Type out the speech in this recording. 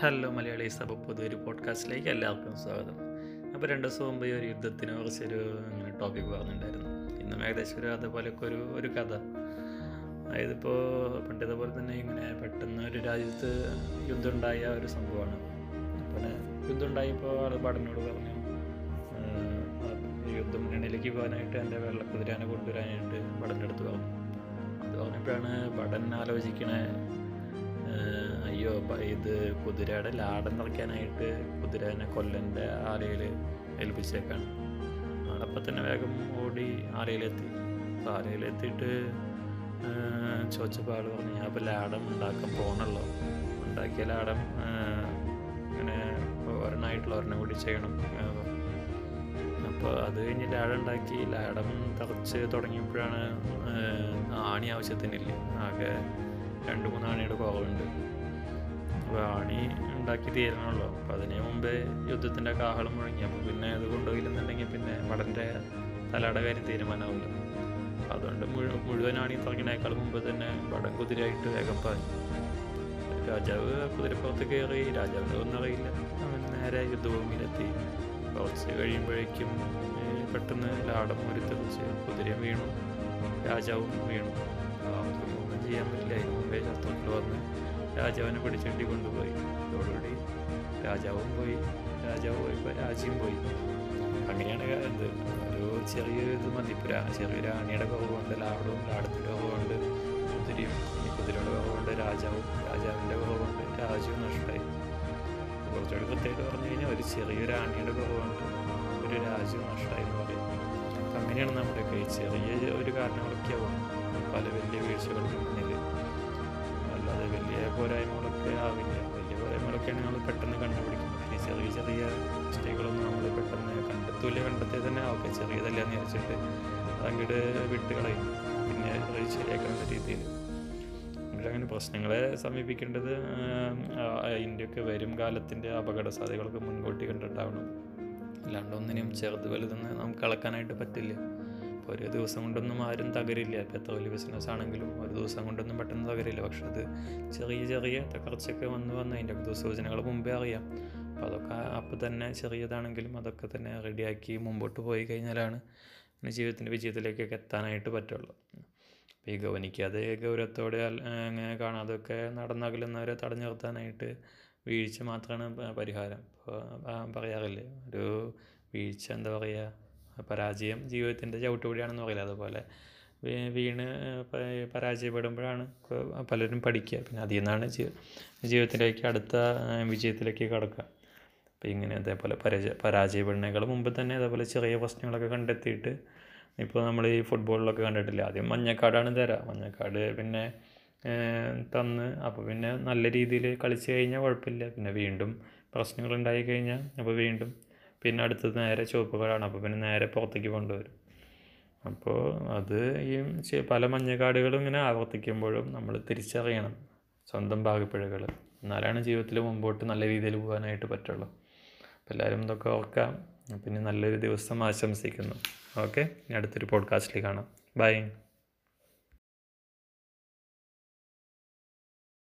Hello Malayali സഭ പുതിയൊരു പോഡ്കാസ്റ്റിലേക്ക് എല്ലാവർക്കും സ്വാഗതം. അപ്പോൾ രണ്ട് ദിവസം മുമ്പ് ഒരു യുദ്ധത്തിനെ കുറിച്ചൊരു ഇങ്ങനെ ടോപ്പിക് പറഞ്ഞിട്ടുണ്ടായിരുന്നു. ഇന്നും ഏകദേശം ഒരു അതുപോലെയൊക്കെ ഒരു ഒരു കഥ. അതായത് ഇപ്പോൾ പണ്ടതുപോലെ തന്നെ ഇങ്ങനെ പെട്ടെന്ന് ഒരു രാജ്യത്ത് യുദ്ധം ഉണ്ടായ ഒരു സംഭവമാണ്. പിന്നെ യുദ്ധം ഉണ്ടായപ്പോൾ ആൾ ഭടനോട് പറഞ്ഞു "ആഹ്, ഈ യുദ്ധം മുന്നണിയിലേക്ക് പോകാനായിട്ട് എന്റെ വെള്ളക്കുതിരാനെ കൊണ്ടുവരാനായിട്ട് പടന്റെ അടുത്ത് പറഞ്ഞു. അത് പറഞ്ഞപ്പോഴാണ് പടൻ ആലോചിക്കണേ അയ്യോ ഇത് കുതിരയുടെ ലാടം നിറയ്ക്കാനായിട്ട് കുതിരേനെ കൊല്ലന്റെ ആലയിൽ ഏൽപ്പിച്ചേക്കാണ്. ആളപ്പം തന്നെ വേഗം ഓടി ആലയിലെത്തി. അപ്പോൾ ആലയിലെത്തിയിട്ട് ചോദിച്ചപ്പോൾ ആൾ പറഞ്ഞു ഞാൻ അപ്പോൾ ലാടം ഉണ്ടാക്കാൻ പോകണല്ലോ ഉണ്ടാക്കിയ ലാടം അങ്ങനെ ഒരെണ്ണമായിട്ടുള്ള ഒരെണ്ണം കൂടി ചെയ്യണം. അപ്പോൾ അത് കഴിഞ്ഞ് ലാടം ഉണ്ടാക്കി. ലാടം തറച്ച് തുടങ്ങിയപ്പോഴാണ് ആണി ആവശ്യത്തിനില്ല. ആകെ രണ്ട് മൂന്ന് ആണിയുടെ കുറവുണ്ട് ആണി ഉണ്ടാക്കി തീരണമല്ലോ അപ്പോൾ അതിന് മുമ്പേ യുദ്ധത്തിന്റെ കാഹളം മുഴങ്ങി. അപ്പോൾ പിന്നെ അത് കൊണ്ടുപോയില്ലെന്നുണ്ടെങ്കിൽ പിന്നെ വടന്റെ തലയുടെ കാര്യം തീരുമാനമാവില്ല. അതുകൊണ്ട് മുഴു മുഴുവൻ ആണി തുടങ്ങിയതിനേക്കാൾ മുമ്പ് തന്നെ വടം കുതിരയായിട്ട് വേഗം പാഞ്ഞു. രാജാവ് കുതിരപ്പുറത്ത് കയറി. രാജാവിന്റെ ഒന്നും അറിയില്ല. അവൻ നേരെ യുദ്ധഭൂമിയിലെത്തി. കുറച്ച് കഴിയുമ്പോഴേക്കും പെട്ടെന്ന് ലാടം ഒരു തെറിച്ച് കുതിരയും വീണു. രാജാവും വീണു. ഒന്നും ചെയ്യാൻ പറ്റില്ല അതിന് മുമ്പേ ശത്രുക്കൾ വന്ന് രാജാവിനെ പിടിച്ചെട്ടി കൊണ്ടുപോയി. അതോടുകൂടി രാജാവും പോയി. രാജാവ് പോയപ്പോൾ രാജ്യം പോയി. അങ്ങനെയാണ് എന്ത് ഒരു ചെറിയൊരു ഇത് മതി. ഇപ്പോൾ രാ- ചെറിയൊരു ആണിയുടെ കുറവുണ്ട് ലാവടവും ലാടത്തിന്റെ കുറവുണ്ട് കുതിരയും കുതിരയുടെ കുറവുണ്ട് രാജാവും രാജാവിന്റെ കുറവുണ്ട് രാജ്യവും നഷ്ടമായി. കുറച്ചുകൂടി പ്രത്യേകത പറഞ്ഞു കഴിഞ്ഞാൽ ഒരു ചെറിയൊരു ആണിയുടെ കുറവുണ്ട് ഒരു രാജ്യവും നഷ്ടമായി എന്ന് പറയും. അങ്ങനെയാണ് നമ്മുടെയൊക്കെ ചെറിയ ഒരു കാരണങ്ങളൊക്കെ ആവും പല വലിയ വീഴ്ചകൾക്ക് മുന്നിൽ അല്ലാതെ വലിയ പോരായ്മകളൊക്കെ ആവില്ല. വലിയ പോരായ്മകളൊക്കെയാണ് നമ്മൾ പെട്ടെന്ന് കണ്ടുപിടിക്കും ഈ ചെറിയ ചെറിയ മിസ്റ്റേക്കുകളൊന്നും നമ്മൾ പെട്ടെന്ന് കണ്ടെത്തൂല കണ്ടെത്തി തന്നെ ഓക്കെ ചെറിയതല്ല എന്ന് വിചാരിച്ചിട്ട് അതങ്ങോട്ട് വിട്ട് കളയും പിന്നെ അത് ശരിയാക്കുന്ന രീതിയിൽ. അങ്ങനെ പ്രശ്നങ്ങളെ സമീപിക്കേണ്ടത് അതിന്റെയൊക്കെ വരും കാലത്തിന്റെ അപകട സാധ്യതകളൊക്കെ മുൻകൂട്ടി കണ്ടിട്ടാവണം അല്ലാണ്ട് ഒന്നിനും ചെറുത് വലുതെന്ന് നമുക്ക് അളക്കാനായിട്ട് പറ്റില്ല. ഇപ്പോൾ ഒരു ദിവസം കൊണ്ടൊന്നും ആരും തകരില്ല. ഇപ്പോൾ എത്ര വലിയ ബിസിനസ് ആണെങ്കിലും ഒരു ദിവസം കൊണ്ടൊന്നും പെട്ടെന്ന് തകരില്ല. പക്ഷെ അത് ചെറിയ ചെറിയ തകർച്ചയൊക്കെ വന്ന് വന്ന് അതിന്റെ സൂചനകൾ മുമ്പേ അറിയാം. അപ്പോൾ അതൊക്കെ അപ്പോൾ തന്നെ ചെറിയതാണെങ്കിലും അതൊക്കെ തന്നെ റെഡിയാക്കി മുമ്പോട്ട് പോയി കഴിഞ്ഞാലാണ് ജീവിതത്തിന്റെ വിജയത്തിലേക്കൊക്കെ എത്താനായിട്ട് പറ്റുള്ളൂ. അപ്പോൾ ഈ ഗവനിക്കാതെ ഗൗരവത്തോടെ അങ്ങനെ കാണാതൊക്കെ നടന്നകലുന്നവരെ തടഞ്ഞു നിർത്താനായിട്ട് വീഴ്ച മാത്രമാണ് പരിഹാരം. പറയാറില്ലേ? ഒരു വീഴ്ച എന്താ പറയുക പരാജയം ജീവിതത്തിന്റെ ചവിട്ടുപടിയാണെന്ന് പറയില്ല. അതുപോലെ വീണ് പരാജയപ്പെടുമ്പോഴാണ് പലരും പഠിക്കുക. പിന്നെ അതിൽ നിന്നാണ് ജീവിതത്തിലേക്ക് അടുത്ത വിജയത്തിലേക്ക് കടക്കുക. അപ്പോൾ ഇങ്ങനെ അതേപോലെ പരാജയ പരാജയപ്പെടുന്നതിനേക്കാൾ മുമ്പ് തന്നെ അതേപോലെ ചെറിയ പ്രശ്നങ്ങളൊക്കെ കണ്ടെത്തിയിട്ട് ഇപ്പോൾ നമ്മൾ ഈ ഫുട്ബോളിലൊക്കെ കണ്ടിട്ടില്ല? ആദ്യം മഞ്ഞക്കാടാണ് തരാം. മഞ്ഞക്കാട് പിന്നെ തന്ന്. അപ്പോൾ പിന്നെ നല്ല രീതിയിൽ കളിച്ച് കഴിഞ്ഞാൽ കുഴപ്പമില്ല. പിന്നെ വീണ്ടും പ്രശ്നങ്ങൾ ഉണ്ടായി കഴിഞ്ഞാൽ അപ്പോൾ വീണ്ടും പിന്നെ അടുത്തത് നേരെ ചുവപ്പ് കാടാണ് അപ്പോൾ പിന്നെ നേരെ പുറത്തേക്ക് കൊണ്ടുവരും. അപ്പോൾ അത് ഈ പല മഞ്ഞക്കാടുകളും ഇങ്ങനെ ആവർത്തിക്കുമ്പോഴും നമ്മൾ തിരിച്ചറിയണം സ്വന്തം ഭാഗപ്പിഴകൾ എന്നാലാണ് ജീവിതത്തിൽ മുമ്പോട്ട് നല്ല രീതിയിൽ പോകാനായിട്ട് പറ്റുള്ളൂ. അപ്പോൾ എല്ലാവരും ഇതൊക്കെ ഓർക്കാം. പിന്നെ നല്ലൊരു ദിവസം ആശംസിക്കുന്നു. ഓക്കെ? അടുത്തൊരു പോഡ്കാസ്റ്റിൽ കാണാം. ബൈ.